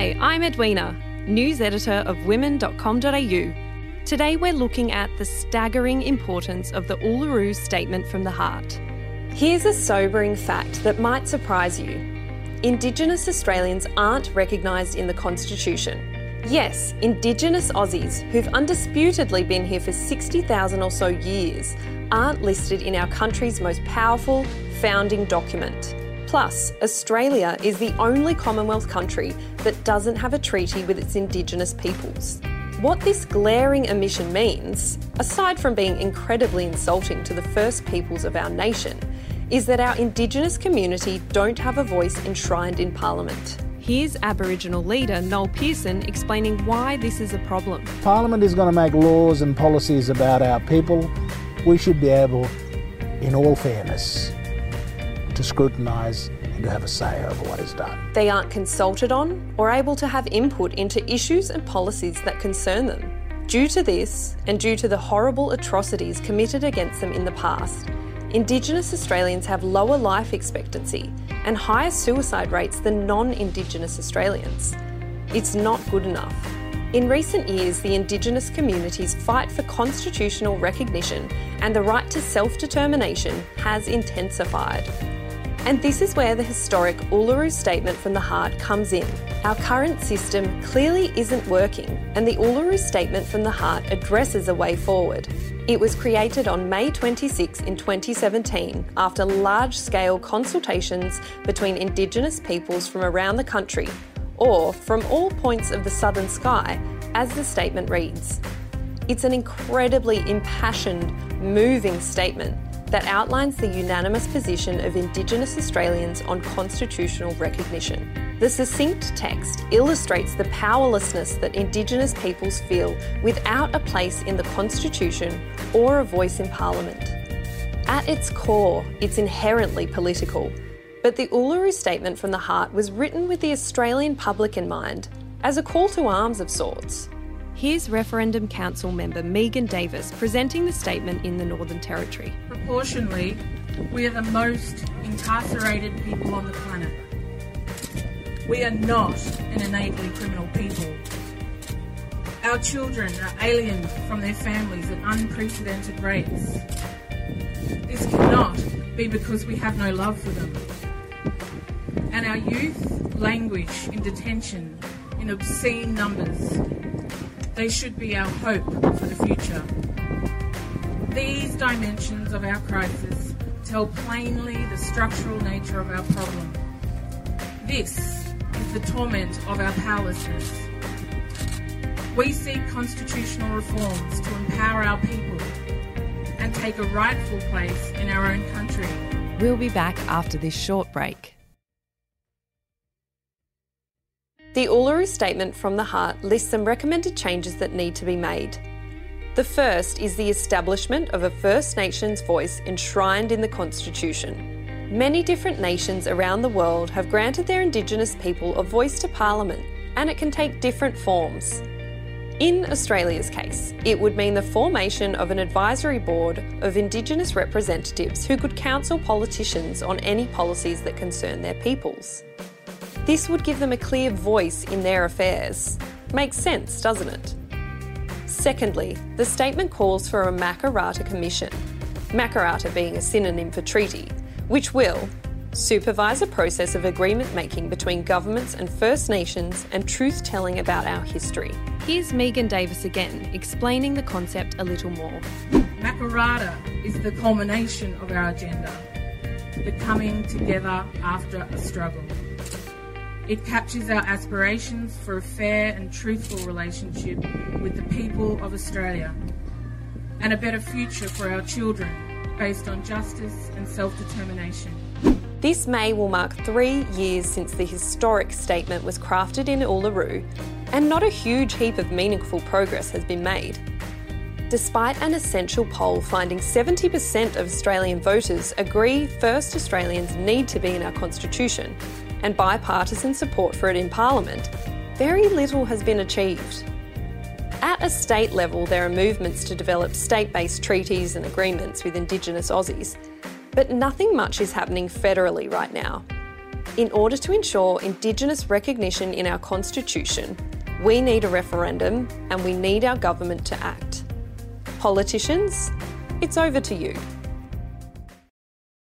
Hi, I'm Edwina, news editor of women.com.au. Today we're looking at the staggering importance of the Uluru Statement from the Heart. Here's a sobering fact that might surprise you Indigenous Australians aren't recognised in the Constitution. Yes, Indigenous Aussies, who've undisputedly been here for 60,000 or so years, aren't listed in our country's most powerful founding document. Plus, Australia is the only Commonwealth country that doesn't have a treaty with its Indigenous peoples. What this glaring omission means, aside from being incredibly insulting to the first peoples of our nation, is that our Indigenous community don't have a voice enshrined in Parliament. Here's Aboriginal leader Noel Pearson explaining why this is a problem. Parliament is going to make laws and policies about our people. We should be able, in all fairness, to scrutinise and to have a say over what is done. They aren't consulted on or able to have input into issues and policies that concern them. Due to this, and due to the horrible atrocities committed against them in the past, Indigenous Australians have lower life expectancy and higher suicide rates than non Indigenous Australians. It's not good enough. In recent years, the Indigenous community's fight for constitutional recognition and the right to self determination has intensified. And this is where the historic Uluru Statement from the Heart comes in. Our current system clearly isn't working, and the Uluru Statement from the Heart addresses a way forward. It was created on May 26 in 2017 after large scale consultations between Indigenous peoples from around the country, or from all points of the southern sky, as the statement reads. It's an incredibly impassioned, moving statement that outlines the unanimous position of Indigenous Australians on constitutional recognition. The succinct text illustrates the powerlessness that Indigenous peoples feel without a place in the Constitution or a voice in Parliament. At its core, it's inherently political, but the Uluru Statement from the Heart was written with the Australian public in mind, as a call to arms of sorts. Here's Referendum Council member Megan Davis presenting the statement in the Northern Territory. Proportionally, we are the most incarcerated people on the planet. We are not an innately criminal people. Our children are alienated from their families at unprecedented rates. This cannot be because we have no love for them. And our youth languish in detention in obscene numbers they should be our hope for the future. These dimensions of our crisis tell plainly the structural nature of our problem. This is the torment of our powerlessness. We seek constitutional reforms to empower our people and take a rightful place in our own country. We'll be back after this short break. The Uluru Statement from the Heart lists some recommended changes that need to be made. The first is the establishment of a First Nations voice enshrined in the Constitution. Many different nations around the world have granted their Indigenous people a voice to Parliament, and it can take different forms. In Australia's case, it would mean the formation of an advisory board of Indigenous representatives who could counsel politicians on any policies that concern their peoples. This would give them a clear voice in their affairs. Makes sense, doesn't it? Secondly, the statement calls for a Makarrata Commission, Makarrata being a synonym for treaty, which will supervise a process of agreement making between governments and First Nations and truth telling about our history. Here's Megan Davis again, explaining the concept a little more. Makarrata is the culmination of our agenda, the coming together after a struggle. It captures our aspirations for a fair and truthful relationship with the people of Australia and a better future for our children based on justice and self determination. This May will mark three years since the historic statement was crafted in Uluru, and not a huge heap of meaningful progress has been made. Despite an essential poll finding 70% of Australian voters agree First Australians need to be in our Constitution, and bipartisan support for it in Parliament, very little has been achieved. At a state level, there are movements to develop state based treaties and agreements with Indigenous Aussies, but nothing much is happening federally right now. In order to ensure Indigenous recognition in our Constitution, we need a referendum and we need our government to act. Politicians, it's over to you.